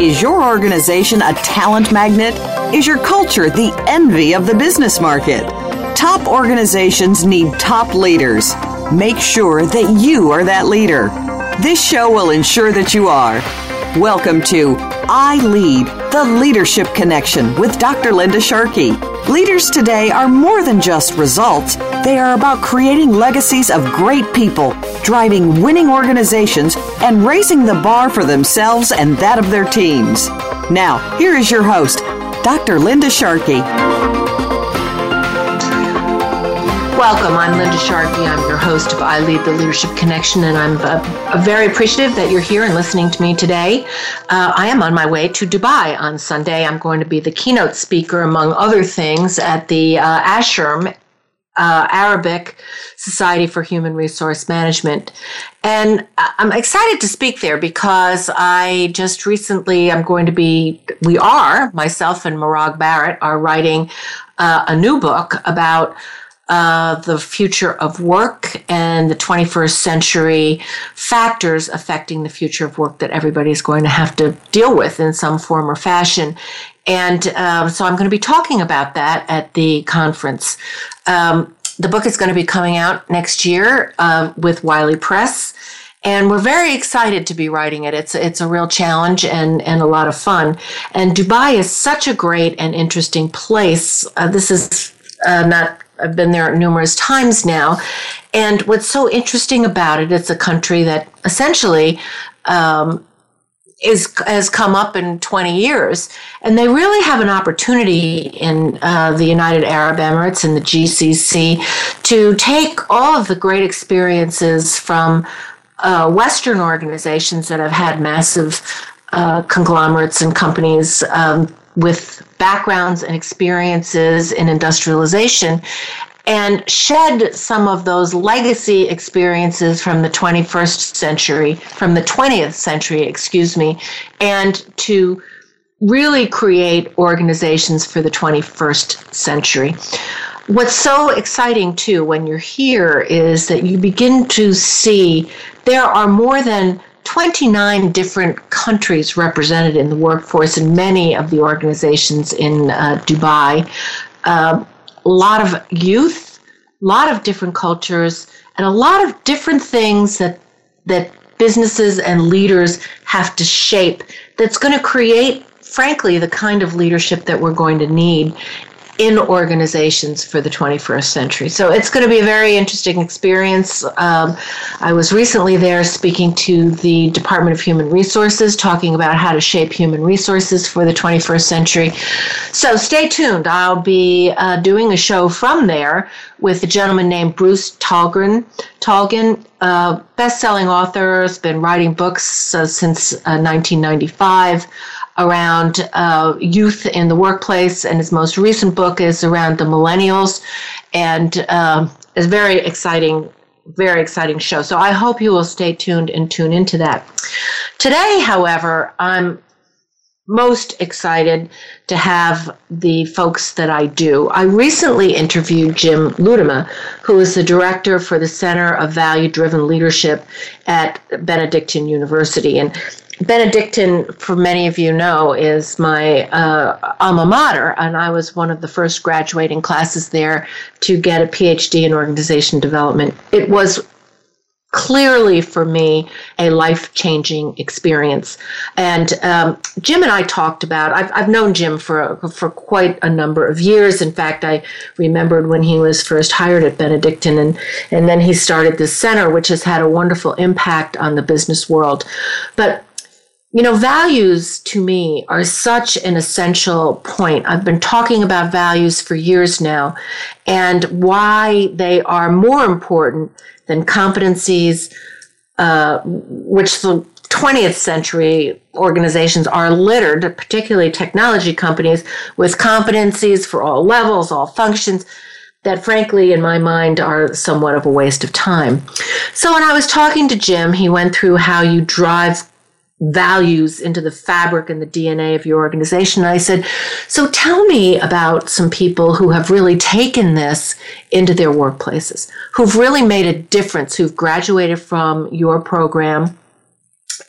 Is your organization a talent magnet? Is your culture the envy of the business market? Top organizations need top leaders. Make sure that you are that leader. This show will ensure that you are. Welcome to I Lead, the Leadership Connection with Dr. Linda Sharkey. Leaders today are more than just results, they are about creating legacies of great people, driving winning organizations, and raising the bar for themselves and that of their teams. Now, here is your host, Dr. Linda Sharkey. Welcome. I'm Linda Sharkey. I'm your host of I Lead the Leadership Connection, and I'm uh, very appreciative that you're here and listening to me today. Uh, I am on my way to Dubai on Sunday. I'm going to be the keynote speaker, among other things, at the uh, ASHRM uh, Arabic Society for Human Resource Management. And I'm excited to speak there because I just recently, I'm going to be, we are, myself and Morag Barrett are writing uh, a new book about uh, the future of work and the 21st century factors affecting the future of work that everybody is going to have to deal with in some form or fashion. And um, so I'm going to be talking about that at the conference. Um, the book is going to be coming out next year uh, with Wiley Press. And we're very excited to be writing it. It's it's a real challenge and and a lot of fun. And Dubai is such a great and interesting place. Uh, this is uh, not I've been there numerous times now. And what's so interesting about it, it's a country that essentially um, is has come up in 20 years, and they really have an opportunity in uh, the United Arab Emirates and the GCC to take all of the great experiences from uh, Western organizations that have had massive uh, conglomerates and companies um, with backgrounds and experiences in industrialization and shed some of those legacy experiences from the 21st century, from the 20th century, excuse me, and to really create organizations for the 21st century. What's so exciting too when you're here is that you begin to see there are more than 29 different countries represented in the workforce in many of the organizations in uh, Dubai. Uh, a lot of youth, a lot of different cultures, and a lot of different things that that businesses and leaders have to shape that's going to create frankly the kind of leadership that we're going to need in organizations for the 21st century. So it's going to be a very interesting experience. Um, I was recently there speaking to the Department of Human Resources, talking about how to shape human resources for the 21st century. So stay tuned. I'll be uh, doing a show from there with a gentleman named Bruce Tulgan. Tulgan, uh, best-selling author, has been writing books uh, since 1995. Around uh, youth in the workplace, and his most recent book is around the millennials, and uh, is very exciting, very exciting show. So I hope you will stay tuned and tune into that. Today, however, I'm most excited to have the folks that I do. I recently interviewed Jim Ludema, who is the director for the Center of Value Driven Leadership at Benedictine University. And Benedictine, for many of you know, is my uh, alma mater, and I was one of the first graduating classes there to get a PhD in organization development. It was clearly for me a life changing experience. And um, Jim and I talked about. I've, I've known Jim for for quite a number of years. In fact, I remembered when he was first hired at Benedictine, and and then he started this center, which has had a wonderful impact on the business world. But you know, values to me are such an essential point. I've been talking about values for years now and why they are more important than competencies, uh, which the 20th century organizations are littered, particularly technology companies, with competencies for all levels, all functions that frankly, in my mind, are somewhat of a waste of time. So when I was talking to Jim, he went through how you drive values into the fabric and the DNA of your organization. And I said, So tell me about some people who have really taken this into their workplaces, who've really made a difference, who've graduated from your program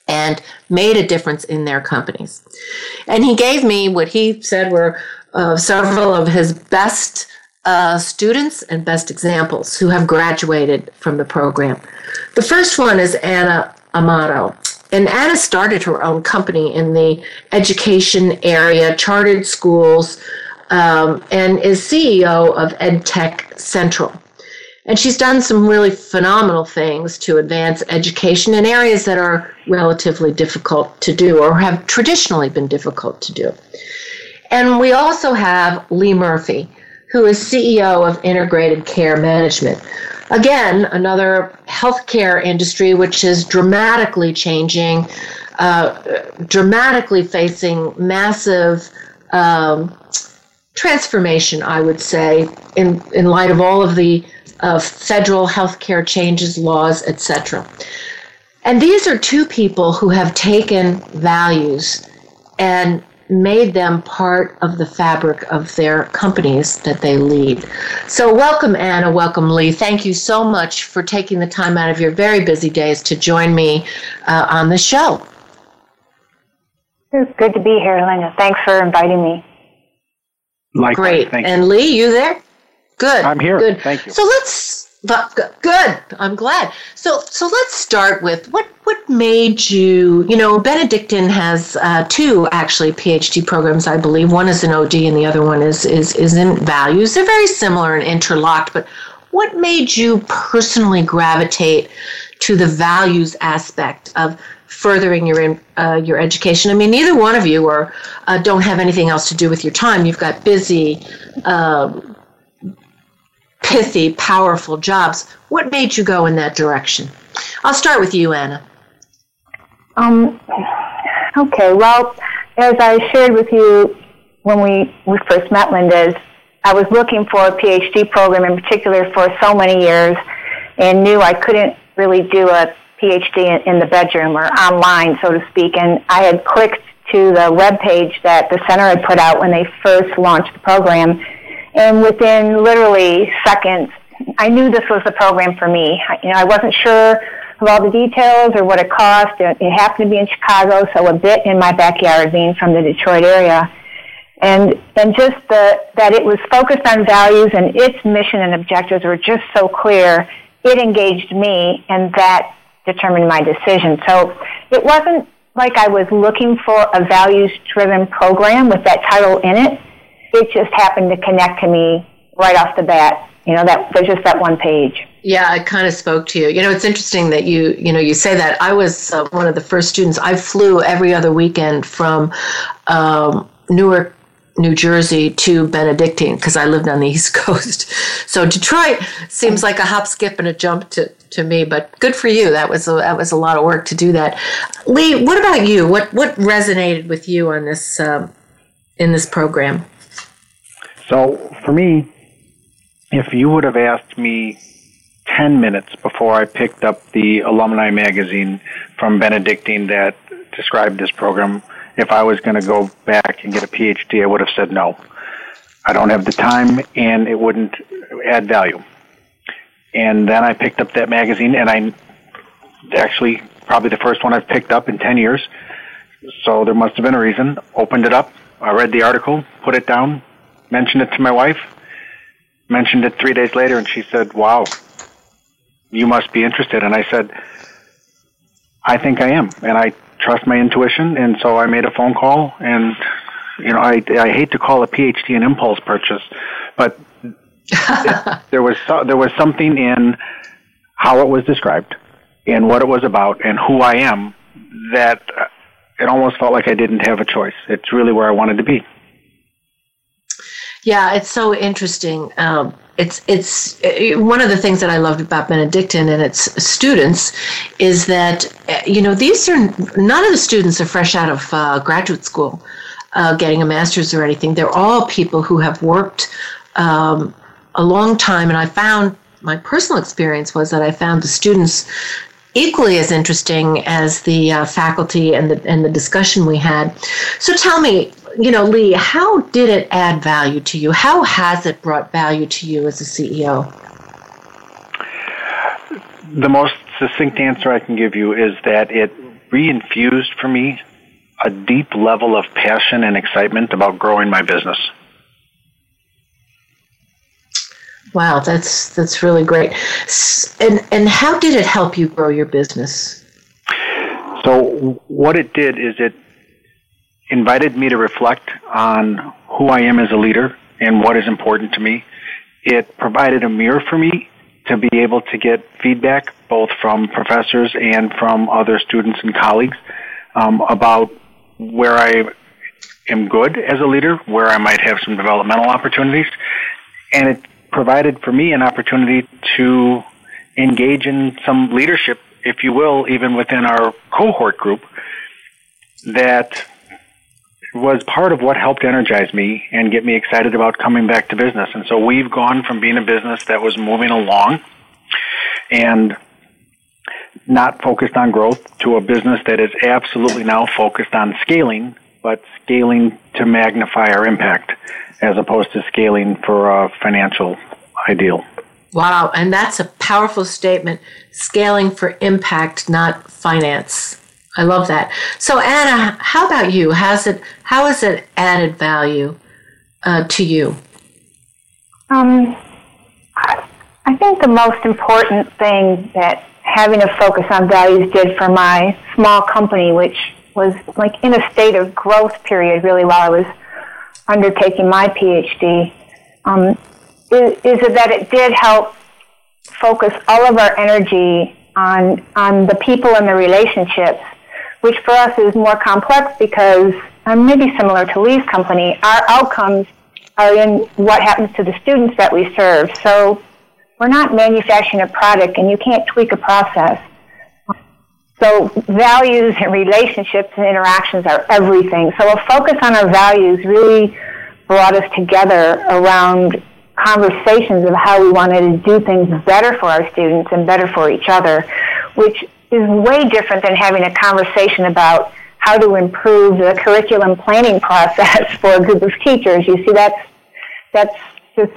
and made a difference in their companies. And he gave me what he said were uh, several of his best uh, students and best examples who have graduated from the program. The first one is Anna Amato. And Anna started her own company in the education area, chartered schools, um, and is CEO of EdTech Central. And she's done some really phenomenal things to advance education in areas that are relatively difficult to do or have traditionally been difficult to do. And we also have Lee Murphy, who is CEO of Integrated Care Management. Again, another healthcare industry which is dramatically changing, uh, dramatically facing massive um, transformation, I would say, in, in light of all of the uh, federal healthcare changes, laws, etc. And these are two people who have taken values and made them part of the fabric of their companies that they lead. So, welcome, Anna. Welcome, Lee. Thank you so much for taking the time out of your very busy days to join me uh, on the show. It's good to be here, Linda. Thanks for inviting me. Likewise. Great. Thank and Lee, you there? Good. I'm here. Good. Thank you. So let's but good. I'm glad. So so let's start with what what made you. You know, Benedictine has uh, two actually PhD programs, I believe. One is in OD, and the other one is is is in values. They're very similar and interlocked. But what made you personally gravitate to the values aspect of furthering your uh, your education? I mean, neither one of you are uh, don't have anything else to do with your time. You've got busy. Um, pithy, powerful jobs. What made you go in that direction? I'll start with you, Anna. Um, okay, well, as I shared with you when we, we first met, Linda, I was looking for a PhD program in particular for so many years and knew I couldn't really do a PhD in, in the bedroom or online, so to speak. And I had clicked to the web page that the center had put out when they first launched the program and within literally seconds, I knew this was the program for me. You know, I wasn't sure of all the details or what it cost. It, it happened to be in Chicago, so a bit in my backyard, being from the Detroit area. And and just the, that it was focused on values and its mission and objectives were just so clear. It engaged me, and that determined my decision. So it wasn't like I was looking for a values-driven program with that title in it it just happened to connect to me right off the bat. You know, that there's just that one page. Yeah, it kind of spoke to you. You know, it's interesting that you, you know, you say that. I was uh, one of the first students. I flew every other weekend from um, Newark, New Jersey to Benedictine because I lived on the East Coast. So Detroit seems like a hop, skip, and a jump to, to me. But good for you. That was a, that was a lot of work to do that. Lee, what about you? What what resonated with you on this um, in this program? So for me, if you would have asked me 10 minutes before I picked up the alumni magazine from Benedictine that described this program, if I was going to go back and get a PhD, I would have said no. I don't have the time and it wouldn't add value. And then I picked up that magazine and I actually probably the first one I've picked up in 10 years. So there must have been a reason. Opened it up. I read the article, put it down, mentioned it to my wife, mentioned it three days later, and she said, Wow, you must be interested. And I said, I think I am. And I trust my intuition. And so I made a phone call. And, you know, I, I hate to call a PhD an impulse purchase, but it, there was so, there was something in how it was described and what it was about and who I am that it almost felt like I didn't have a choice. It's really where I wanted to be. Yeah, it's so interesting. Um, it's it's it, one of the things that I loved about Benedictine and its students is that uh, you know these are none of the students are fresh out of uh, graduate school, uh, getting a master's or anything. They're all people who have worked um, a long time, and I found my personal experience was that I found the students equally as interesting as the uh, faculty and the and the discussion we had. So tell me, you know, Lee, how did it add value to you? How has it brought value to you as a CEO? The most succinct answer I can give you is that it reinfused for me a deep level of passion and excitement about growing my business. Wow, that's that's really great. And and how did it help you grow your business? So what it did is it invited me to reflect on who I am as a leader and what is important to me. It provided a mirror for me to be able to get feedback both from professors and from other students and colleagues um, about where I am good as a leader, where I might have some developmental opportunities, and it provided for me an opportunity to engage in some leadership, if you will, even within our cohort group that was part of what helped energize me and get me excited about coming back to business. And so we've gone from being a business that was moving along and not focused on growth to a business that is absolutely now focused on scaling, but scaling to magnify our impact as opposed to scaling for a financial ideal. Wow, and that's a powerful statement. Scaling for impact, not finance. I love that. So, Anna, how about you? Has it how has it added value uh, to you? Um, I think the most important thing that having a focus on values did for my small company, which was like in a state of growth period, really, while I was undertaking my PhD, um, is, is that it did help focus all of our energy on on the people and the relationships which for us is more complex because um, maybe similar to Lee's company, our outcomes are in what happens to the students that we serve. So we're not manufacturing a product and you can't tweak a process. So values and relationships and interactions are everything. So a focus on our values really brought us together around conversations of how we wanted to do things better for our students and better for each other, which is way different than having a conversation about how to improve the curriculum planning process for a group of teachers. You see, that's that's just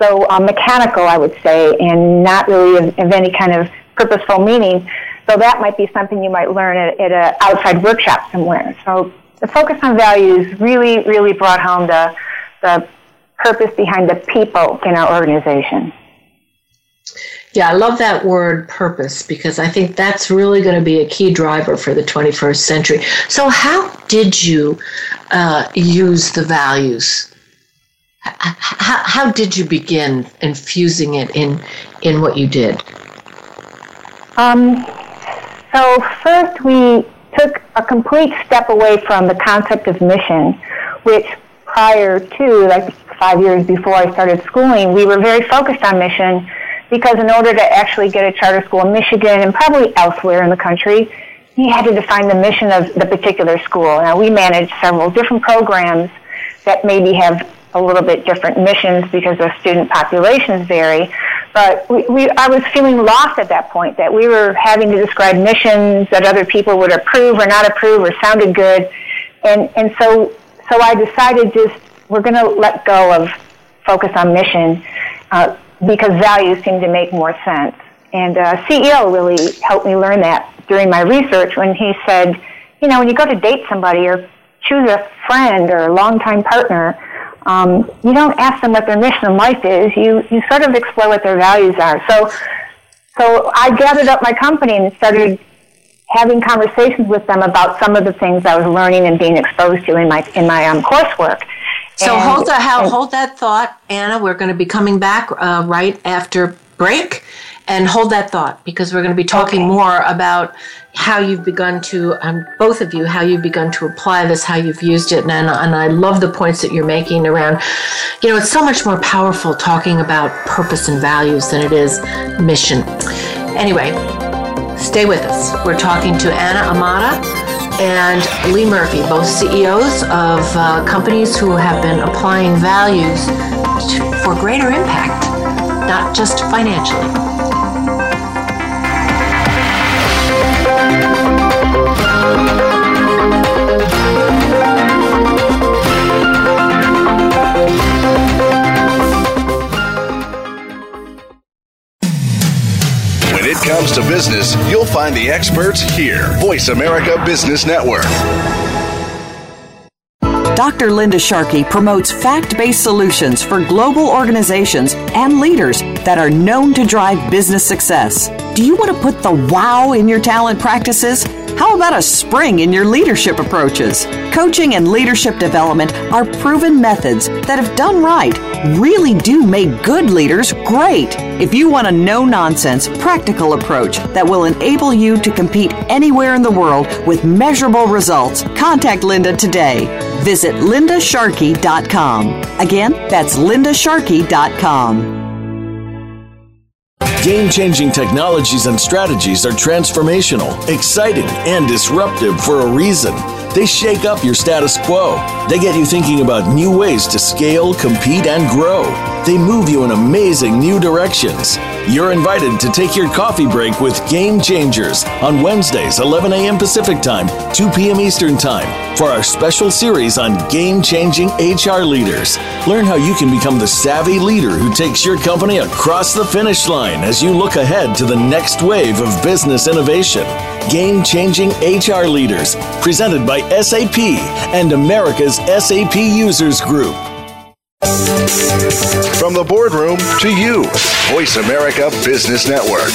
so uh, mechanical, I would say, and not really of, of, any kind of purposeful meaning. So that might be something you might learn at, at an outside workshop somewhere. So the focus on values really, really brought home the the purpose behind the people in our organization. Yeah, I love that word purpose because I think that's really going to be a key driver for the 21st century. So, how did you uh, use the values? How, how did you begin infusing it in in what you did? Um, so first, we took a complete step away from the concept of mission, which prior to like five years before I started schooling, we were very focused on mission because in order to actually get a charter school in Michigan and probably elsewhere in the country, you had to define the mission of the particular school. Now, we manage several different programs that maybe have a little bit different missions because the student populations vary. But we, we, I was feeling lost at that point that we were having to describe missions that other people would approve or not approve or sounded good. And, and so, so I decided just, we're going to let go of focus on mission. Uh, because values seem to make more sense. And uh, CEO really helped me learn that during my research when he said, you know, when you go to date somebody or choose a friend or a longtime partner, um, you don't ask them what their mission in life is. You you sort of explore what their values are. So so I gathered up my company and started having conversations with them about some of the things I was learning and being exposed to in my in my um, coursework. So and, hold that hold that thought, Anna. We're going to be coming back uh, right after break and hold that thought because we're going to be talking okay. more about how you've begun to, um, both of you, how you've begun to apply this, how you've used it. And, and I love the points that you're making around, you know, it's so much more powerful talking about purpose and values than it is mission. Anyway, stay with us. We're talking to Anna Amato and Lee Murphy, both CEOs of uh, companies who have been applying values for greater impact, not just financially. Comes to business, you'll find the experts here. Voice America Business Network. Dr. Linda Sharkey promotes fact based solutions for global organizations and leaders that are known to drive business success. Do you want to put the wow in your talent practices? How about a spring in your leadership approaches? Coaching and leadership development are proven methods that, if done right, really do make good leaders great. If you want a no nonsense, practical approach that will enable you to compete anywhere in the world with measurable results, contact Linda today. Visit lindasharkey.com. Again, that's lindasharkey.com. Game changing technologies and strategies are transformational, exciting, and disruptive for a reason. They shake up your status quo. They get you thinking about new ways to scale, compete, and grow. They move you in amazing new directions. You're invited to take your coffee break with Game Changers on Wednesdays, 11 a.m. Pacific Time, 2 p.m. Eastern Time, for our special series on game changing HR leaders. Learn how you can become the savvy leader who takes your company across the finish line as you look ahead to the next wave of business innovation. Game Changing HR Leaders, presented by SAP and America's SAP Users Group. From the boardroom to you, Voice America Business Network.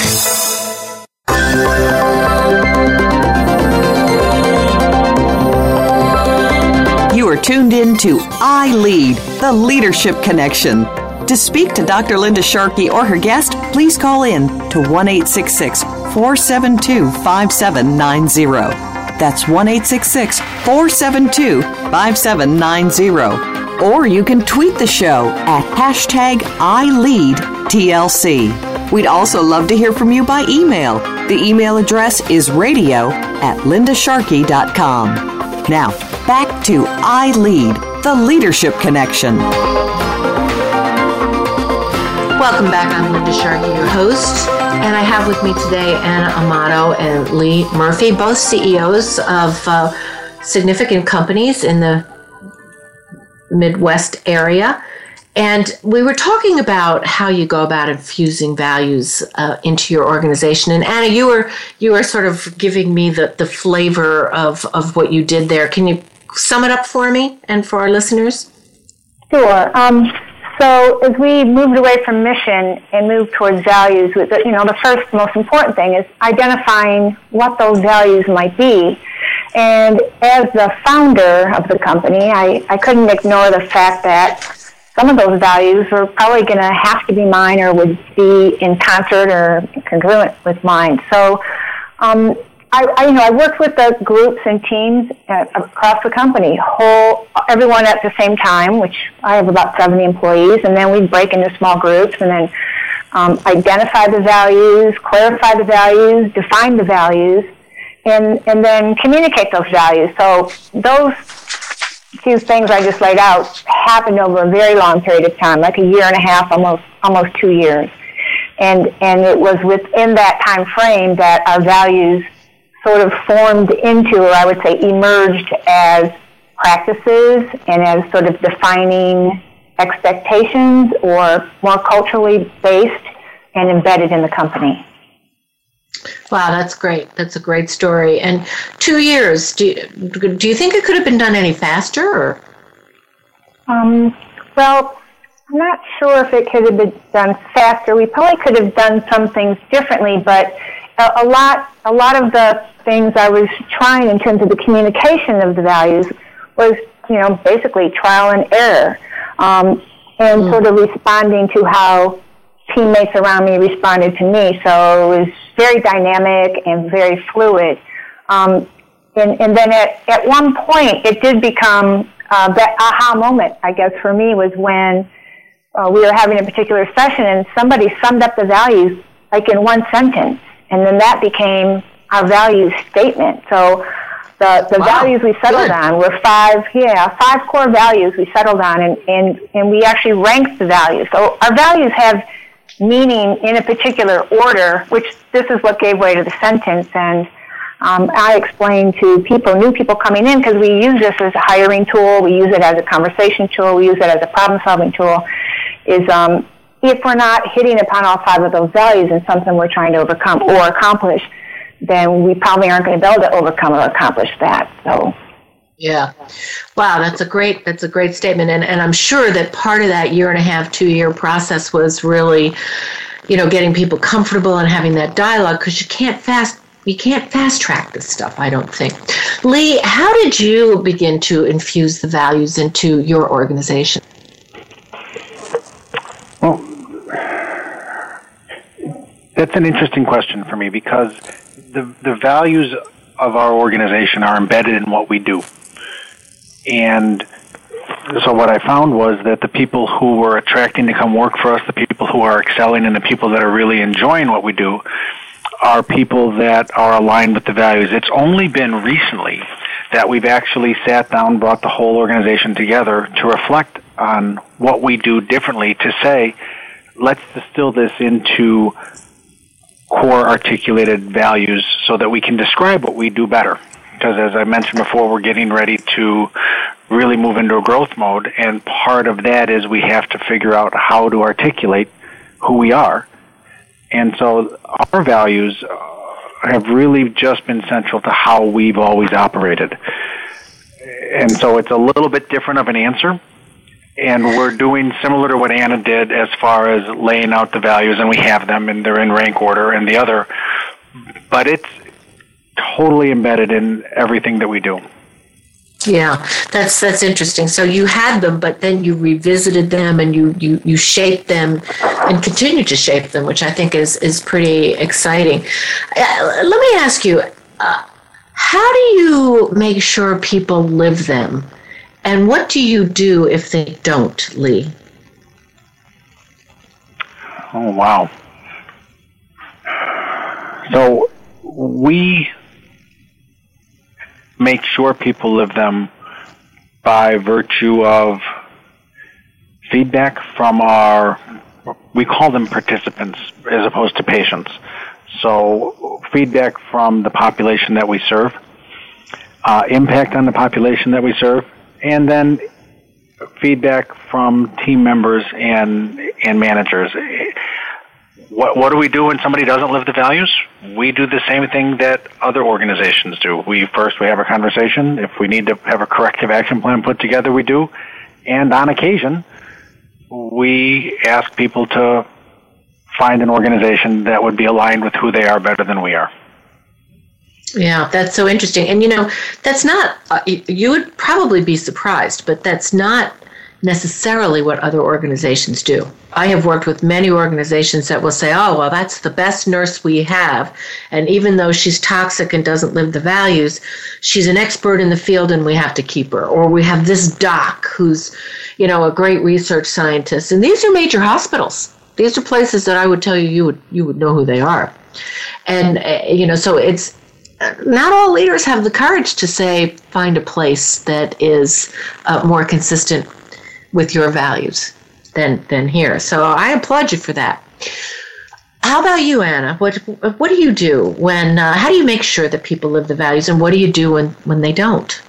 You are tuned in to I Lead, the Leadership Connection. To speak to Dr. Linda Sharkey or her guest, please call in to 1 472 5790. That's 1 472 5790. Or you can tweet the show at hashtag ILeadTLC. We'd also love to hear from you by email. The email address is radio at lindasharkey.com. Now, back to I Lead, the Leadership Connection. Welcome back. I'm Linda Sharkey, your host, and I have with me today Anna Amato and Lee Murphy, both CEOs of uh, significant companies in the Midwest area. And we were talking about how you go about infusing values uh, into your organization. And Anna, you were you were sort of giving me the, the flavor of, of what you did there. Can you sum it up for me and for our listeners? Sure. Um, so as we moved away from mission and moved towards values, you know, the first most important thing is identifying what those values might be. And as the founder of the company, I, I couldn't ignore the fact that some of those values were probably going to have to be mine or would be in concert or congruent with mine. So um, I, I, you know, I worked with the groups and teams across the company, whole everyone at the same time, which I have about 70 employees, and then we break into small groups and then um, identify the values, clarify the values, define the values, and and then communicate those values. So those few things I just laid out happened over a very long period of time, like a year and a half, almost almost two years, and and it was within that time frame that our values sort of formed into, or I would say emerged as practices and as sort of defining expectations or more culturally based and embedded in the company. Wow, that's great. That's a great story. And two years, do you, do you think it could have been done any faster? Or? Um, well, I'm not sure if it could have been done faster. We probably could have done some things differently, but a, a lot, a lot of the things I was trying in terms of the communication of the values was, you know, basically trial and error, um, and mm. sort of responding to how teammates around me responded to me. So it was very dynamic and very fluid. Um, and, and then at, at one point, it did become uh, that aha moment, I guess, for me was when uh, we were having a particular session and somebody summed up the values like in one sentence. And then that became our values statement. So the, the wow. values we settled Good. on were five, yeah, five core values we settled on and, and, and we actually ranked the values. So our values have meaning in a particular order, which this is what gave way to the sentence. And um, I explained to people, new people coming in, because we use this as a hiring tool, we use it as a conversation tool, we use it as a problem solving tool, is um, if we're not hitting upon all five of those values in something we're trying to overcome or accomplish, then we probably aren't going to be able to overcome or accomplish that. So yeah. Wow, that's a great that's a great statement. And and I'm sure that part of that year and a half, two year process was really, you know, getting people comfortable and having that dialogue because you can't fast you can't fast track this stuff, I don't think. Lee, how did you begin to infuse the values into your organization? Well, that's an interesting question for me because the the values of our organization are embedded in what we do. And so what I found was that the people who were attracting to come work for us, the people who are excelling, and the people that are really enjoying what we do are people that are aligned with the values. It's only been recently that we've actually sat down, brought the whole organization together to reflect on what we do differently to say, let's distill this into core articulated values so that we can describe what we do better because as I mentioned before, we're getting ready to really move into a growth mode, and part of that is we have to figure out how to articulate who we are. And so our values uh, have really just been central to how we've always operated. And so it's a little bit different of an answer. And we're doing similar to what Anna did as far as laying out the values, and we have them, and they're in rank order, and the other. But it's totally embedded in everything that we do. Yeah, that's that's interesting. So you had them, but then you revisited them and you you you shaped them and continue to shape them, which I think is is pretty exciting. Uh, let me ask you, uh, how do you make sure people live them, and what do you do if they don't, Lee? Oh wow! So we make sure people live them by virtue of feedback from our, we call them participants as opposed to patients. So feedback from the population that we serve, uh, impact on the population that we serve, and then feedback from team members and and managers what, what do we do when somebody doesn't live the values? We do the same thing that other organizations do. We first we have a conversation. If we need to have a corrective action plan put together, we do. And on occasion, we ask people to find an organization that would be aligned with who they are better than we are. Yeah, that's so interesting. And you know, that's not, uh, you would probably be surprised, but that's not necessarily what other organizations do. I have worked with many organizations that will say, oh, well, that's the best nurse we have. And even though she's toxic and doesn't live the values, she's an expert in the field and we have to keep her. Or we have this doc who's, you know, a great research scientist. And these are major hospitals. These are places that I would tell you you would you would know who they are. And uh, you know, so it's not all leaders have the courage to say find a place that is uh, more consistent with your values than than here. So I applaud you for that. How about you, Anna? What what do you do when? Uh, how do you make sure that people live the values, and what do you do when when they don't?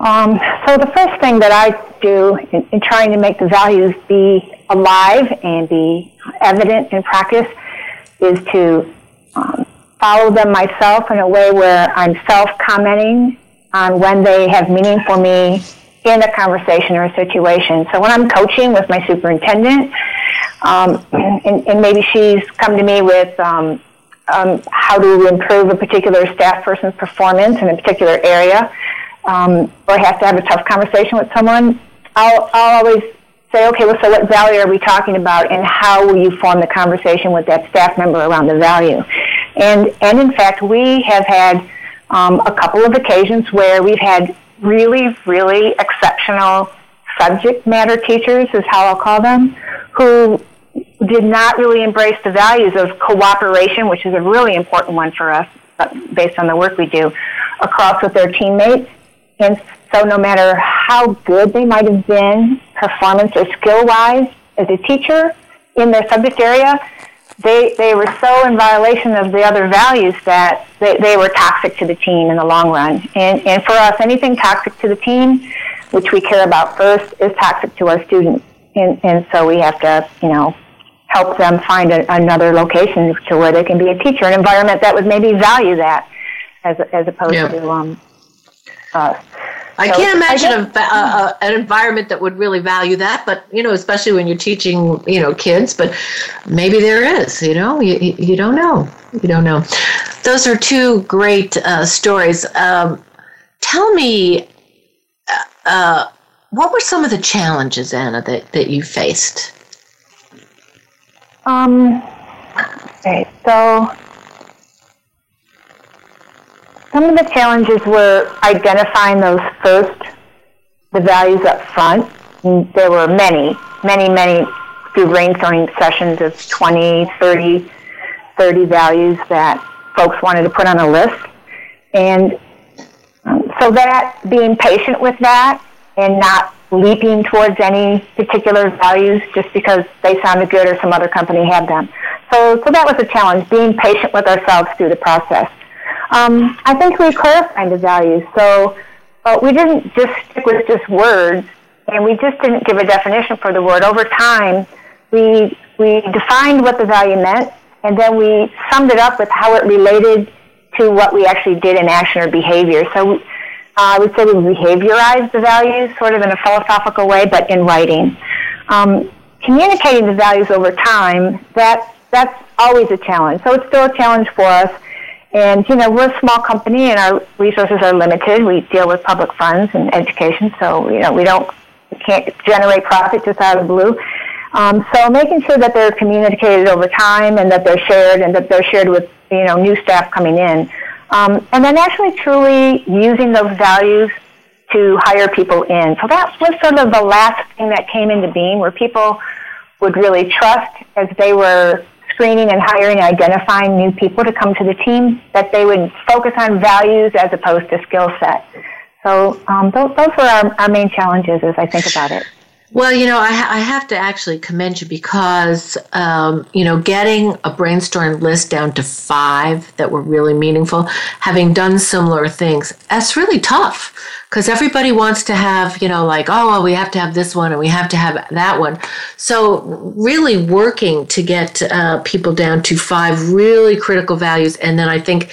Um, so the first thing that I do in, in, trying to make the values be alive and be evident in practice is to um, follow them myself in a way where I'm self-commenting on when they have meaning for me in a conversation or a situation. So when I'm coaching with my superintendent, um, and, and, maybe she's come to me with um, um, how to improve a particular staff person's performance in a particular area, um, or has to have a tough conversation with someone, I'll, I'll always say, okay, well, so what value are we talking about, and how will you form the conversation with that staff member around the value? And and in fact, we have had um, a couple of occasions where we've had really, really exceptional subject matter teachers, is how I'll call them, who did not really embrace the values of cooperation, which is a really important one for us uh, based on the work we do, across with their teammates. And so no matter how good they might have been, performance or skill wise, as a teacher in their subject area, they, they were so in violation of the other values that they, they were toxic to the team in the long run. And, and for us, anything toxic to the team, which we care about first, is toxic to our students. And, and so we have to, you know, help them find a, another location to where they can be a teacher, an environment that would maybe value that as, as opposed yeah. to um, uh, I can't imagine a, a, an environment that would really value that, but you know, especially when you're teaching, you know, kids. But maybe there is. You know, you you don't know. You don't know. Those are two great uh, stories. Um, tell me, uh, uh, what were some of the challenges, Anna, that that you faced? Um. Okay, so some of the challenges were identifying those first, the values up front. There were many, many, many through brainstorming sessions of 20, 30, 30 values that folks wanted to put on a list. And um, so that being patient with that and not leaping towards any particular values just because they sounded good or some other company had them. So, so that was a challenge, being patient with ourselves through the process. Um, I think we clarified the values. So uh, we didn't just stick with just words, and we just didn't give a definition for the word. Over time, we we defined what the value meant, and then we summed it up with how it related to what we actually did in action or behavior. So uh, I would say we behaviorized the values sort of in a philosophical way, but in writing. Um, communicating the values over time, that, that's always a challenge. So it's still a challenge for us. And, you know, we're a small company and our resources are limited. We deal with public funds and education, so, you know, we don't, we can't generate profit just out of the blue. Um, so making sure that they're communicated over time and that they're shared and that they're shared with, you know, new staff coming in. Um, and then actually truly using those values to hire people in. So that was sort of the last thing that came into being where people would really trust as they were screening and hiring and identifying new people to come to the team, that they would focus on values as opposed to skill set. So um, those, those were our, our main challenges as I think about it. Well, you know, I, I, have to actually commend you because, um, you know, getting a brainstorm list down to five that were really meaningful, having done similar things, that's really tough because everybody wants to have, you know, like, oh, well, we have to have this one and we have to have that one. So, really working to get uh, people down to five really critical values. And then I think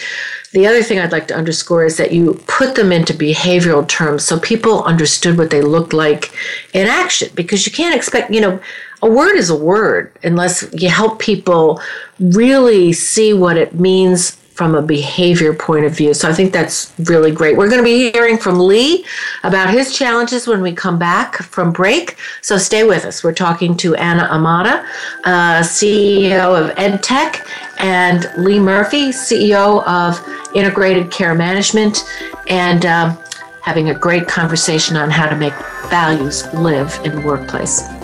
the other thing I'd like to underscore is that you put them into behavioral terms so people understood what they looked like in action because you can't expect, you know, a word is a word unless you help people really see what it means from a behavior point of view. So I think that's really great. We're going to be hearing from Lee about his challenges when we come back from break. So stay with us. We're talking to Anna Amato, uh, CEO of EdTech, and Lee Murphy, CEO of Integrated Care Management, and um, having a great conversation on how to make values live in the workplace.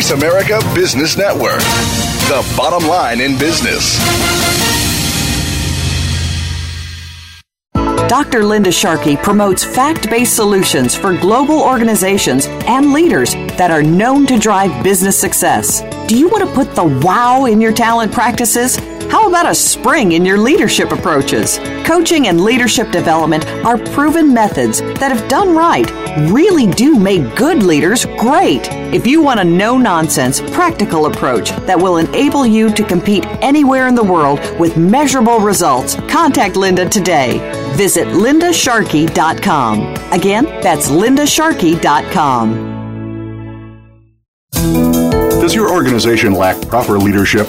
Voice America Business Network, the bottom line in business. Dr. Linda Sharkey promotes fact based solutions for global organizations and leaders that are known to drive business success. Do you want to put the wow in your talent practices? How about a spring in your leadership approaches? Coaching and leadership development are proven methods that, if done right, really do make good leaders great. If you want a no nonsense, practical approach that will enable you to compete anywhere in the world with measurable results, contact Linda today. Visit lindasharkey.com. Again, that's lindasharkey.com. Does your organization lack proper leadership?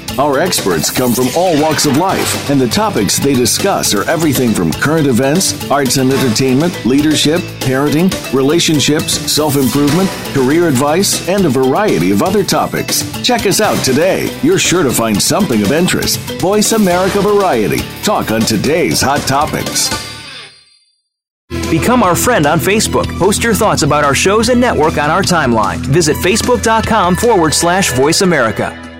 Our experts come from all walks of life, and the topics they discuss are everything from current events, arts and entertainment, leadership, parenting, relationships, self improvement, career advice, and a variety of other topics. Check us out today. You're sure to find something of interest. Voice America Variety. Talk on today's hot topics. Become our friend on Facebook. Post your thoughts about our shows and network on our timeline. Visit facebook.com forward slash voice America.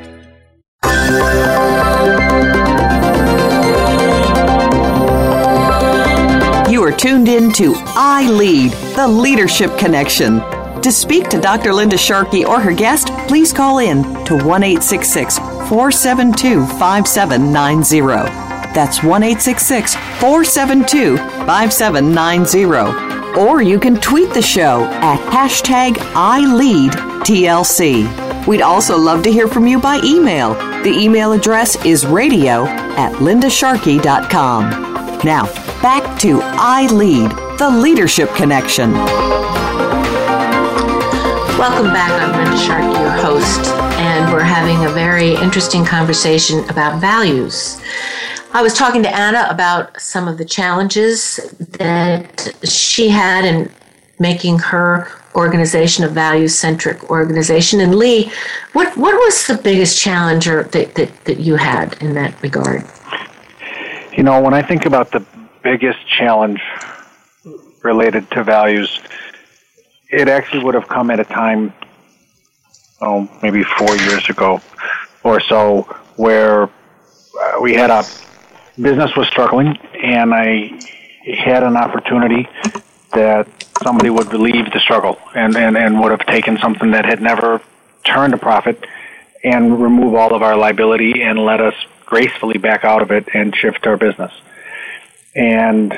You are tuned in to I Lead, the Leadership Connection. To speak to Dr. Linda Sharkey or her guest, please call in to 1 472 5790. That's 1 472 5790. Or you can tweet the show at hashtag ILeadTLC. We'd also love to hear from you by email. The email address is radio at lindasharkey.com. Now, back to I Lead, the Leadership Connection. Welcome back. I'm Linda Sharkey, your host, and we're having a very interesting conversation about values. I was talking to Anna about some of the challenges that she had in making her organization a values centric organization. And Lee, what, what was the biggest challenge that, that, that you had in that regard? You know, when I think about the biggest challenge related to values, it actually would have come at a time, oh, maybe four years ago or so, where uh, we had a business was struggling, and I had an opportunity that somebody would relieve the struggle and, and, and would have taken something that had never turned a profit and remove all of our liability and let us gracefully back out of it and shift our business. And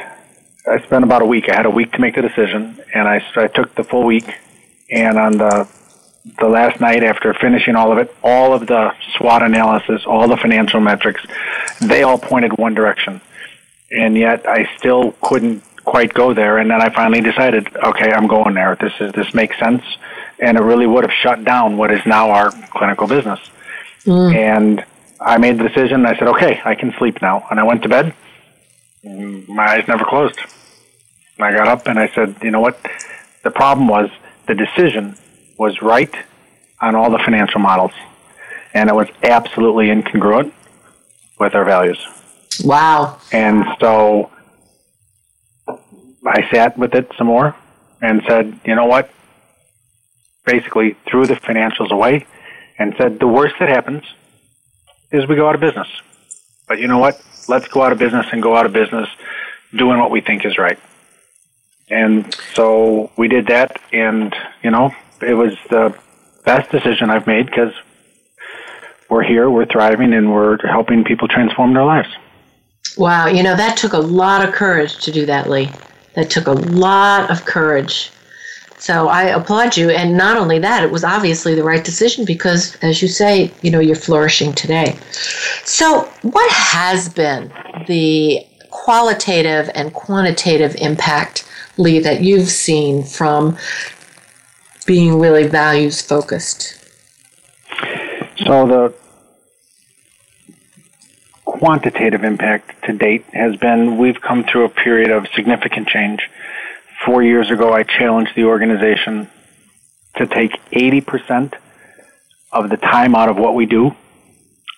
I spent about a week. I had a week to make the decision, and I, I took the full week. And on the the last night, after finishing all of it, all of the SWOT analysis, all the financial metrics, they all pointed one direction, and yet I still couldn't quite go there. And then I finally decided, okay, I'm going there. This is this makes sense, and it really would have shut down what is now our clinical business. Mm. And I made the decision. I said, okay, I can sleep now, and I went to bed. My eyes never closed. I got up and I said, you know what? The problem was the decision was right on all the financial models, and it was absolutely incongruent with our values. Wow. And so I sat with it some more and said, you know what? Basically, threw the financials away and said, the worst that happens is we go out of business. But you know what? Let's go out of business and go out of business doing what we think is right. And so we did that, and, you know, it was the best decision I've made because we're here, we're thriving, and we're helping people transform their lives. Wow, you know, that took a lot of courage to do that, Lee. That took a lot of courage. So I applaud you. And not only that, it was obviously the right decision because, as you say, you know, you're flourishing today. So, what has been the qualitative and quantitative impact, Lee, that you've seen from being really values focused? So the quantitative impact to date has been we've come through a period of significant change. Four years ago, I challenged the organization to take 80% of the time out of what we do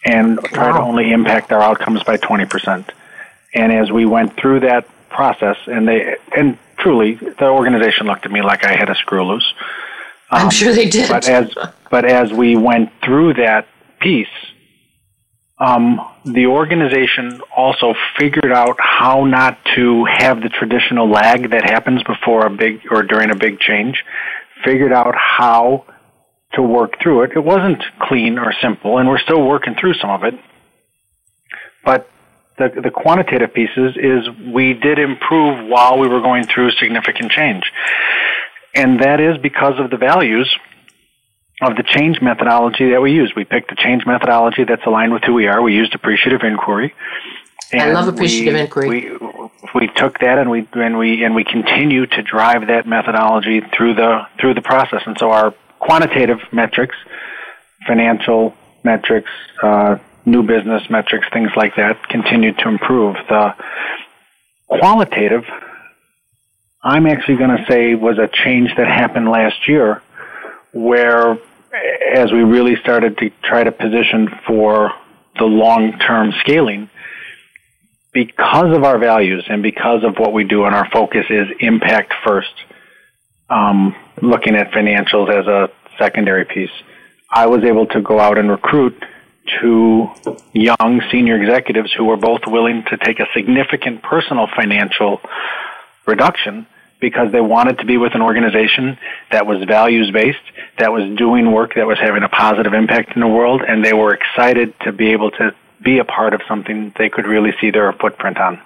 and try wow. to only impact our outcomes by 20%. And as we went through that process, and they, and truly, the organization looked at me like I had a screw loose. Um, I'm sure they did. But as but as we went through that piece, um, the organization also figured out how not to have the traditional lag that happens before a big or during a big change. Figured out how to work through it. It wasn't clean or simple, and we're still working through some of it. But the, the quantitative pieces is we did improve while we were going through significant change. And that is because of the values of the change methodology that we use. We picked a change methodology that's aligned with who we are. We used appreciative inquiry. I love appreciative we, inquiry. We, we took that and we and we and we continue to drive that methodology through the through the process. And so our quantitative metrics, financial metrics, uh, new business metrics, things like that, continue to improve. The qualitative, I'm actually going to say, was a change that happened last year where as we really started to try to position for the long-term scaling, because of our values and because of what we do and our focus is impact first, um, looking at financials as a secondary piece, I was able to go out and recruit two young senior executives who were both willing to take a significant personal financial reduction because they wanted to be with an organization that was values based, that was doing work that was having a positive impact in the world, and they were excited to be able to be a part of something they could really see their footprint on.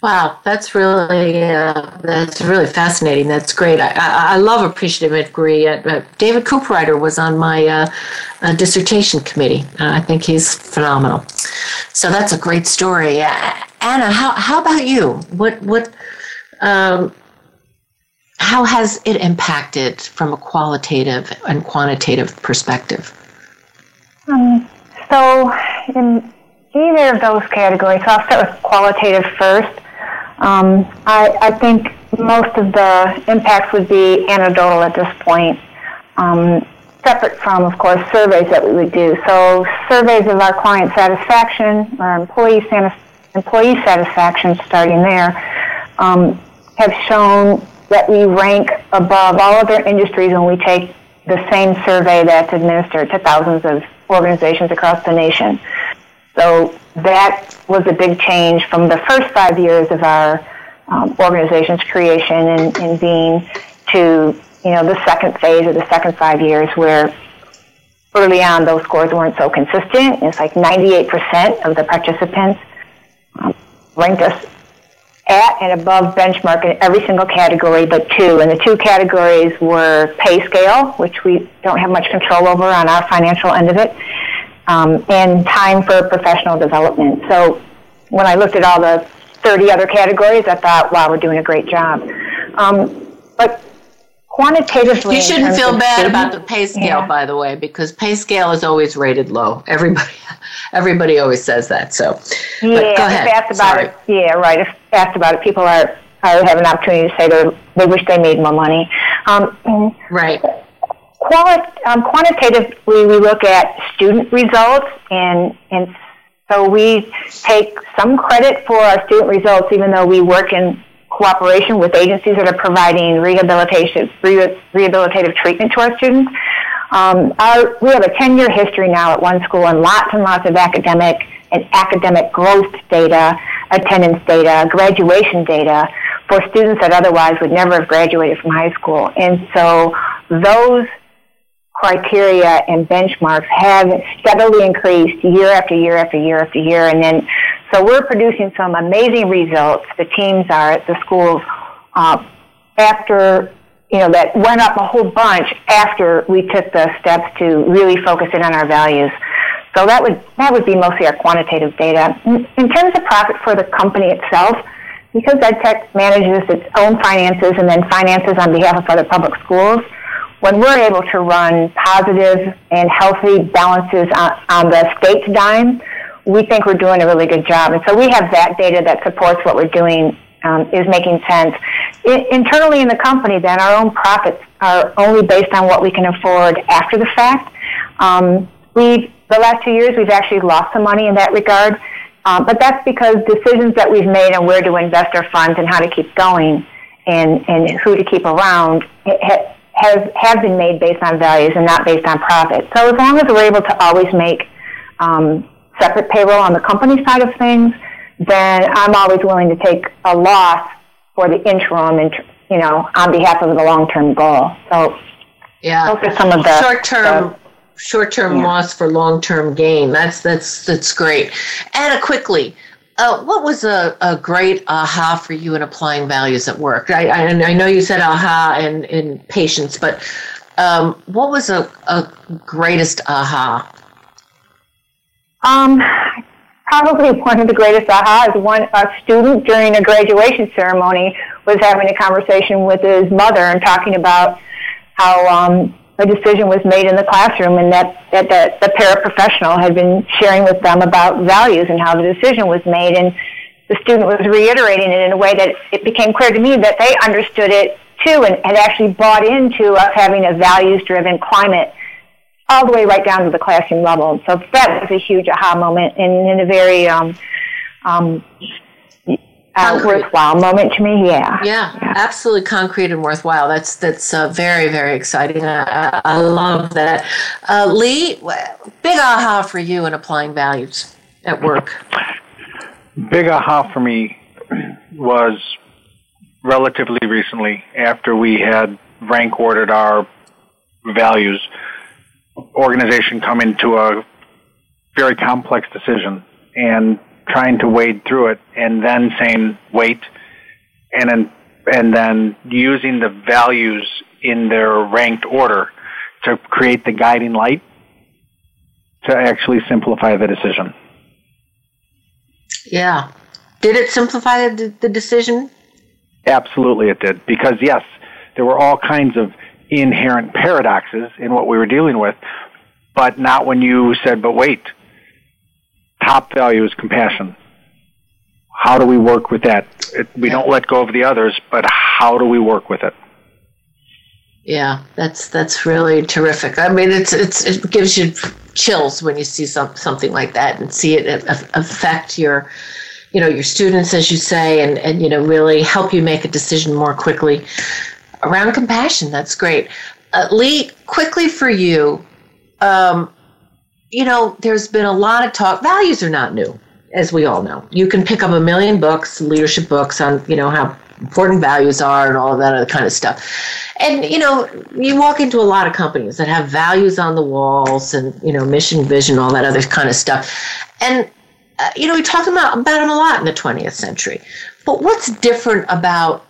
Wow, that's really uh, that's really fascinating. That's great. I, I, love appreciative inquiry. Uh, David Cooperrider was on my uh, uh, dissertation committee. Uh, I think he's phenomenal. So that's a great story. Anna, how how about you? What what um, how has it impacted from a qualitative and quantitative perspective? Um, so, in either of those categories, so I'll start with qualitative first. Um, I, I, think most of the impacts would be anecdotal at this point, um, separate from, of course, surveys that we would do. So, surveys of our client satisfaction, our employee, employee satisfaction, starting there, um, have shown that we rank above all other industries when we take the same survey that's administered to thousands of organizations across the nation. So that was a big change from the first five years of our um, organization's creation and, and being to you know the second phase of the second five years where early on those scores weren't so consistent. It's like 98% of the participants um, ranked us at and above benchmark in every single category but two. And the two categories were pay scale, which we don't have much control over on our financial end of it, um, and time for professional development. So when I looked at all the 30 other categories, I thought, wow, we're doing a great job. Um, but quantitatively. You shouldn't feel bad about the pay scale, yeah. by the way, because pay scale is always rated low. Everybody, everybody always says that. So, yeah, go ahead. If asked about Sorry. it, yeah, right. If asked about it, people are, are have an opportunity to say they they wish they made more money. Um, right. Quali- um, quantitatively, we look at student results, and and so we take some credit for our student results, even though we work in cooperation with agencies that are providing rehabilitation, rehabilitative treatment to our students. Um, our, we have a 10-year history now at one school and lots and lots of academic and academic growth data, attendance data, graduation data for students that otherwise would never have graduated from high school. And so those criteria and benchmarks have steadily increased year after year after year after year. And then, so we're producing some amazing results. The teams are at the schools uh, after, you know, that went up a whole bunch after we took the steps to really focus in on our values. So that would that would be mostly our quantitative data. In terms of profit for the company itself, because EdTech manages its own finances and then finances on behalf of other public schools, when we're able to run positive and healthy balances on, on the state's dime, we think we're doing a really good job. And so we have that data that supports what we're doing um, is making sense. Internally in the company, then, our own profits are only based on what we can afford after the fact. Um, we've, the last two years, we've actually lost some money in that regard. Um, but that's because decisions that we've made on where to invest our funds and how to keep going and, and who to keep around has have been made based on values and not based on profit. So as long as we're able to always make um, separate payroll on the company side of things, then I'm always willing to take a loss for the interim, and you know, on behalf of the long-term goal. So, yeah, those are some of the short-term. Short-term yeah. loss for long-term gain. That's that's that's great. Anna, quickly, uh, what was a, a great aha for you in applying values at work? I, I, I know you said aha in, in patience, but um, what was a, a greatest aha? Um, probably one of the greatest aha is one a student during a graduation ceremony was having a conversation with his mother and talking about how um, a decision was made in the classroom and that, that the, the paraprofessional had been sharing with them about values and how the decision was made and the student was reiterating it in a way that it became clear to me that they understood it too and had actually bought into us having a values driven climate all the way right down to the classroom level. So that was a huge aha moment and in a very um, um, uh, worthwhile moment to me. Yeah. yeah. yeah, absolutely concrete and worthwhile. That's that's uh, very very exciting. I, I love that. Uh, Lee, big aha for you in applying values at work. Big aha for me was relatively recently after we had rank ordered our values organization come into a very complex decision and trying to wade through it and then saying wait and then and then using the values in their ranked order to create the guiding light to actually simplify the decision. Yeah. Did it simplify the, the decision? Absolutely, it did. Because, yes, there were all kinds of inherent paradoxes in what we were dealing with, but not when you said, but wait, top value is compassion. How do we work with that? It, we don't let go of the others, but how do we work with it? Yeah, that's that's really terrific. I mean, it's it's it gives you chills when you see some, something like that and see it affect your you know your students as you say and and you know really help you make a decision more quickly around compassion that's great uh, lee quickly for you um, you know, there's been a lot of talk. Values are not new, as we all know. You can pick up a million books, leadership books on, you know, how important values are and all that other kind of stuff. And, you know, you walk into a lot of companies that have values on the walls and, you know, mission, vision, all that other kind of stuff. And, uh, you know, we talk about, about them a lot in the 20th century. But what's different about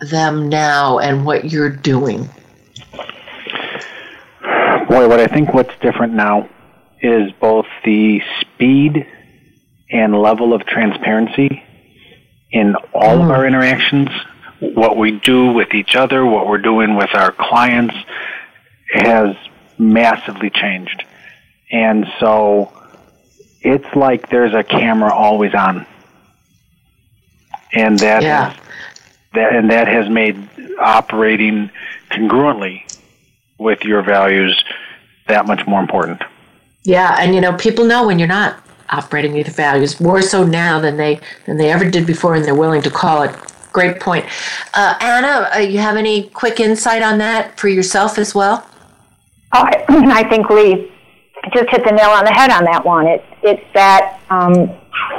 them now and what you're doing? Boy, what I think what's different now is both the speed and level of transparency in all mm. of our interactions, what we do with each other, what we're doing with our clients has massively changed. And so it's like there's a camera always on. And that yeah. that and that has made operating congruently with your values that much more important. Yeah, and you know, people know when you're not operating with values more so now than they than they ever did before, and they're willing to call it. Great point, uh, Anna. Uh, you have any quick insight on that for yourself as well? Oh, I, I think Lee just hit the nail on the head on that one. It, it's that um,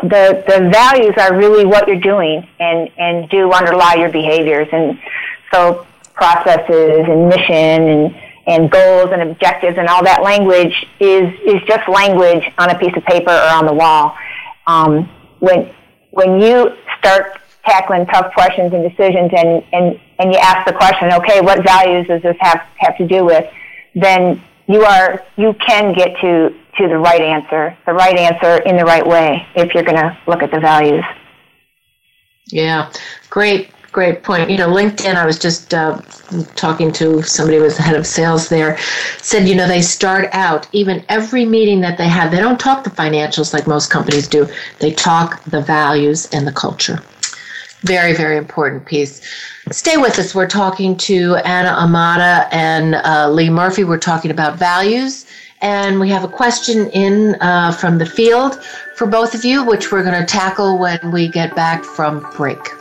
the the values are really what you're doing and and do underlie your behaviors, and so processes and mission and and goals and objectives and all that language is is just language on a piece of paper or on the wall. Um, when when you start tackling tough questions and decisions and, and, and you ask the question, okay, what values does this have, have to do with? Then you are you can get to, to the right answer, the right answer in the right way if you're gonna look at the values. Yeah, great great point. You know, LinkedIn, I was just uh, talking to somebody who was the head of sales there, said, you know, they start out, even every meeting that they have, they don't talk the financials like most companies do. They talk the values and the culture. Very, very important piece. Stay with us. We're talking to Anna Amato and uh, Lee Murphy. We're talking about values. And we have a question in uh, from the field for both of you, which we're going to tackle when we get back from break.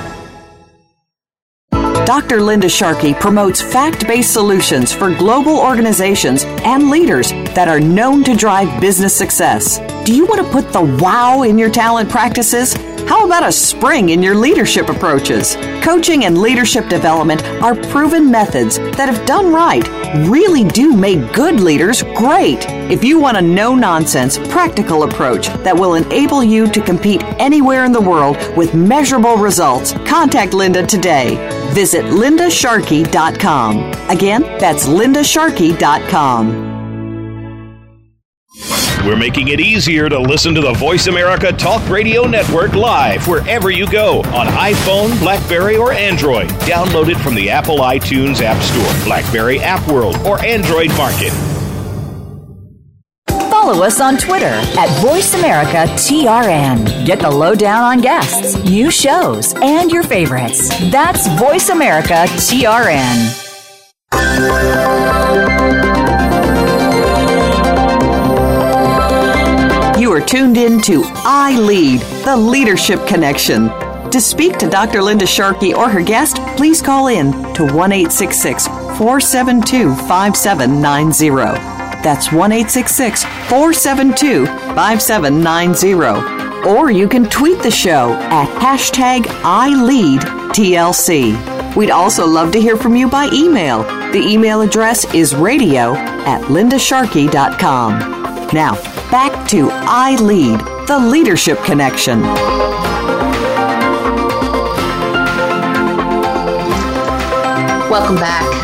Dr. Linda Sharkey promotes fact based solutions for global organizations and leaders that are known to drive business success. Do you want to put the wow in your talent practices? How about a spring in your leadership approaches? Coaching and leadership development are proven methods that, if done right, really do make good leaders great. If you want a no nonsense, practical approach that will enable you to compete anywhere in the world with measurable results, contact Linda today. Visit lindasharkey.com. Again, that's lindasharkey.com. We're making it easier to listen to the Voice America Talk Radio Network live wherever you go on iPhone, Blackberry, or Android. Download it from the Apple iTunes App Store, Blackberry App World, or Android Market. Follow us on Twitter at VoiceAmericaTRN. Get the lowdown on guests, new shows, and your favorites. That's VoiceAmericaTRN. You are tuned in to I Lead, the Leadership Connection. To speak to Dr. Linda Sharkey or her guest, please call in to 1 472 5790. That's 1 472 5790. Or you can tweet the show at hashtag ILeadTLC. We'd also love to hear from you by email. The email address is radio at lindasharkey.com. Now, back to I Lead, the Leadership Connection. Welcome back.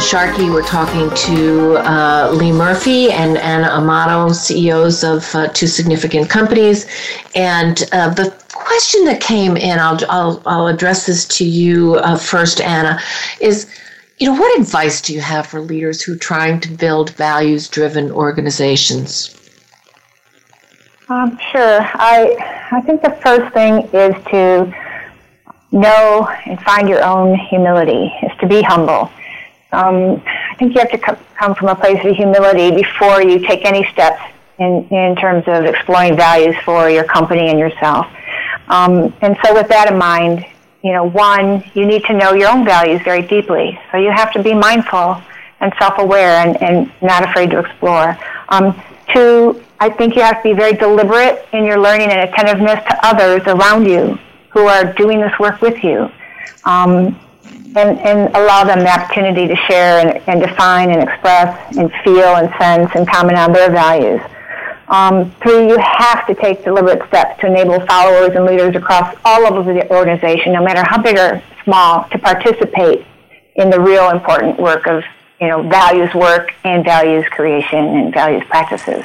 Sharkey. We're talking to uh, Lee Murphy and Anna Amato, CEOs of uh, two significant companies. And uh, the question that came in, I'll, I'll, I'll address this to you uh, first, Anna, is you know, what advice do you have for leaders who are trying to build values driven organizations? Um, sure. I, I think the first thing is to know and find your own humility, is to be humble. Um, I think you have to come from a place of humility before you take any steps in, in terms of exploring values for your company and yourself. Um, and so, with that in mind, you know, one, you need to know your own values very deeply. So you have to be mindful and self-aware and, and not afraid to explore. Um, two, I think you have to be very deliberate in your learning and attentiveness to others around you who are doing this work with you. Um, and, and allow them the opportunity to share and, and define and express and feel and sense and comment on their values. Um, three, you have to take deliberate steps to enable followers and leaders across all levels of the organization, no matter how big or small, to participate in the real important work of you know values work and values creation and values practices.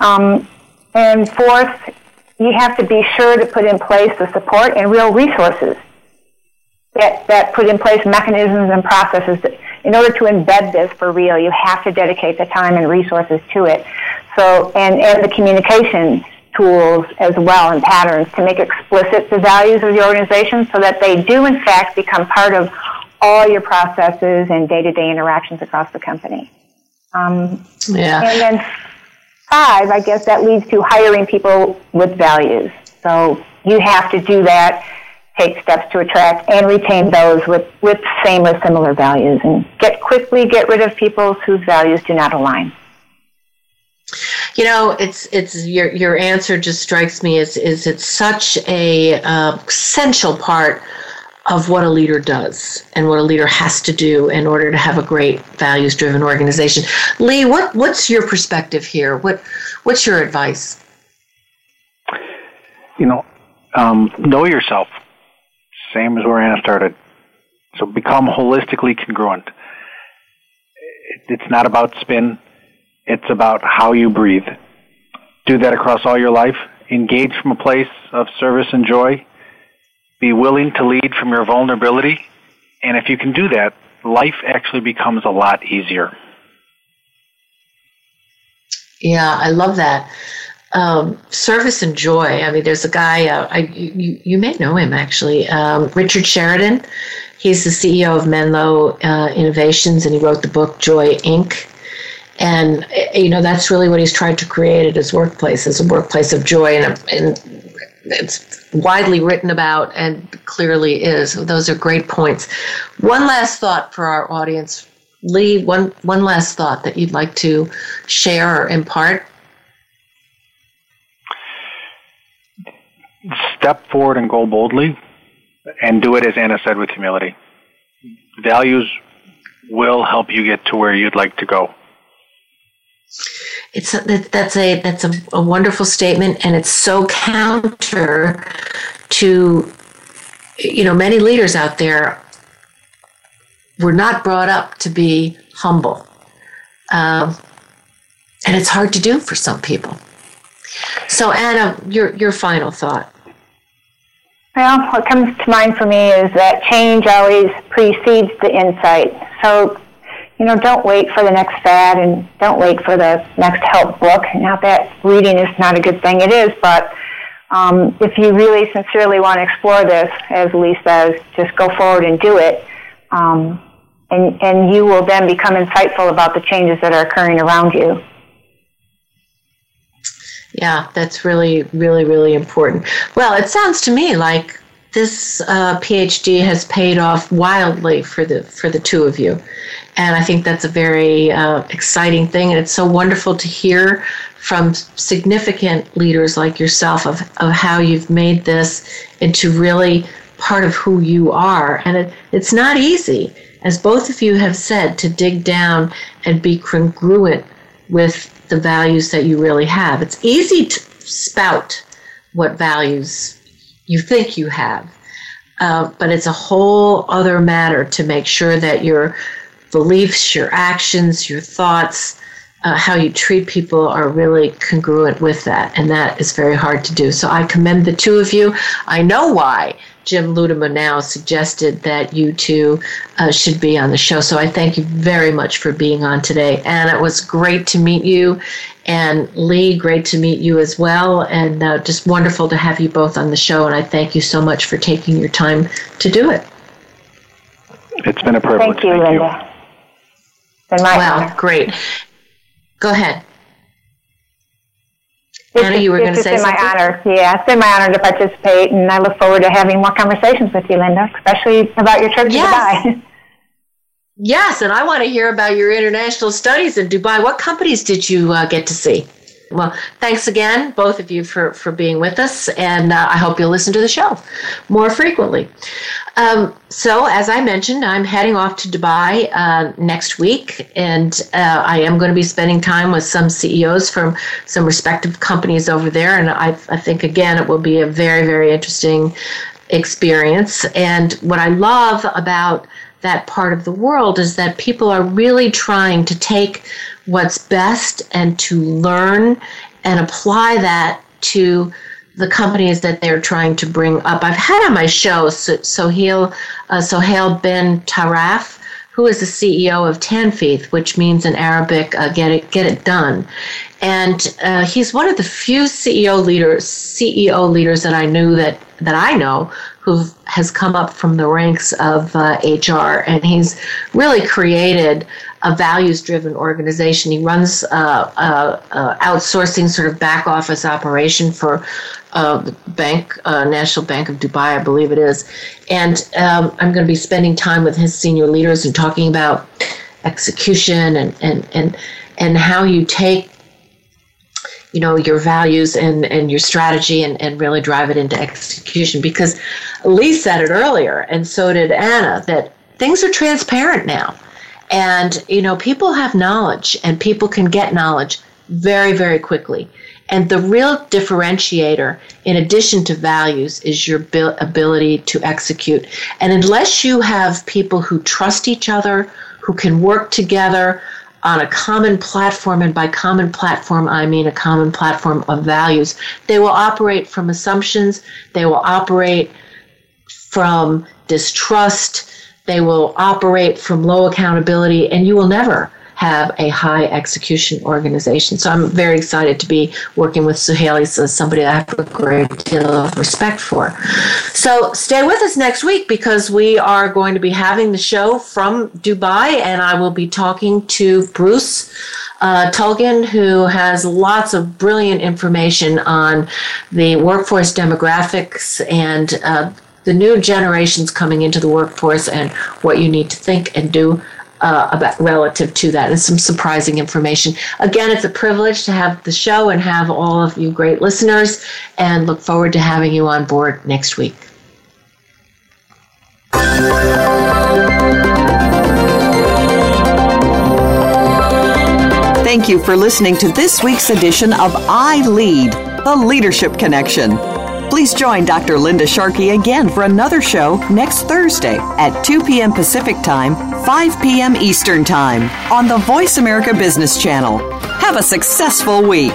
Um, and fourth, you have to be sure to put in place the support and real resources that, that put in place mechanisms and processes that, in order to embed this for real, you have to dedicate the time and resources to it. So, and, and the communication tools as well and patterns to make explicit the values of the organization so that they do in fact become part of all your processes and day-to-day interactions across the company. Um, yeah. And then five, I guess that leads to hiring people with values. So you have to do that, take steps to attract and retain those with, with same or similar values and get quickly get rid of people whose values do not align. You know, it's it's your your answer just strikes me as is it's such a uh, essential part of what a leader does and what a leader has to do in order to have a great values driven organization. Lee, what what's your perspective here? What what's your advice? You know, um, know yourself. Same as where Anna started. So become holistically congruent. It's not about spin it's about how you breathe. Do that across all your life. Engage from a place of service and joy. Be willing to lead from your vulnerability. And if you can do that, life actually becomes a lot easier. Yeah, I love that. Um, service and joy. I mean, there's a guy, uh, I, you, you may know him actually, um, Richard Sheridan. He's the CEO of Menlo uh, Innovations, and he wrote the book Joy Inc. And, you know, that's really what he's tried to create at his workplace is a workplace of joy. And, and it's widely written about and clearly is. Those are great points. One last thought for our audience. Lee, one, one last thought that you'd like to share or impart? Step forward and go boldly and do it, as Anna said, with humility. Values will help you get to where you'd like to go. It's a, that's a that's a, a wonderful statement, and it's so counter to you know many leaders out there were not brought up to be humble, um, and it's hard to do for some people. So, Anna, your your final thought. Well, what comes to mind for me is that change always precedes the insight. So, you know, don't wait for the next fad and don't wait for the next help book. Not that reading is not a good thing, it is, but um, if you really sincerely want to explore this, as Lee says, just go forward and do it. Um, and, and you will then become insightful about the changes that are occurring around you. Yeah, that's really, really, really important. Well, it sounds to me like this uh, PhD has paid off wildly for the for the two of you, and I think that's a very uh, exciting thing. And it's so wonderful to hear from significant leaders like yourself of of how you've made this into really part of who you are. And it, it's not easy, as both of you have said, to dig down and be congruent with the values that you really have. It's easy to spout what values you think you have, uh, but it's a whole other matter to make sure that your beliefs, your actions, your thoughts, uh, how you treat people are really congruent with that, and that is very hard to do. So I commend the two of you. I know why Jim Ludema now suggested that you two uh, should be on the show. So I thank you very much for being on today. And it was great to meet you. And Lee, great to meet you as well. And uh, just wonderful to have you both on the show. And I thank you so much for taking your time to do it. It's been a privilege. Thank you, thank Linda. You. Well, honor. great. Go ahead. Anna, you were going to say It's been my honor. Yeah, it's been my honor to participate, and I look forward to having more conversations with you, Linda, especially about your trip to yes. Dubai. Yes, and I want to hear about your international studies in Dubai. What companies did you uh, get to see? Well, thanks again, both of you, for, for being with us, and uh, I hope you'll listen to the show more frequently. Um, so, as I mentioned, I'm heading off to Dubai uh, next week, and uh, I am going to be spending time with some CEOs from some respective companies over there. And I, I think, again, it will be a very, very interesting experience. And what I love about that part of the world is that people are really trying to take what's best and to learn and apply that to the companies that they're trying to bring up. I've had on my show Sohail, uh, Sohail bin Tarraf, who is the CEO of Tanfeeth, which means in Arabic, uh, get it get it done. And uh, he's one of the few CEO leaders CEO leaders that I knew that that I know who has come up from the ranks of uh, HR, and he's really created a values driven organization. He runs uh, uh, outsourcing sort of back office operation for uh, the bank, uh, National Bank of Dubai, I believe it is. And um, I'm going to be spending time with his senior leaders and talking about execution and, and, and, and how you take you know your values and and your strategy and, and really drive it into execution because lee said it earlier and so did anna that things are transparent now and, you know, people have knowledge and people can get knowledge very, very quickly. And the real differentiator, in addition to values, is your ability to execute. And unless you have people who trust each other, who can work together on a common platform, and by common platform, I mean a common platform of values, they will operate from assumptions, they will operate from distrust, they will operate from low accountability, and you will never have a high execution organization. So I'm very excited to be working with Suhaili as somebody I have a great deal of respect for. So stay with us next week because we are going to be having the show from Dubai and I will be talking to Bruce uh, who has lots of brilliant information on the workforce demographics and uh, the new generations coming into the workforce and what you need to think and do uh, about relative to that and some surprising information. Again, it's a privilege to have the show and have all of you great listeners and look forward to having you on board next week. Thank you for listening to this week's edition of I Lead, the Leadership Connection. Please join Dr. Linda Sharkey again for another show next Thursday at 2 p.m. Pacific Time, 5 p.m. Eastern Time on the Voice America Business Channel. Have a successful week.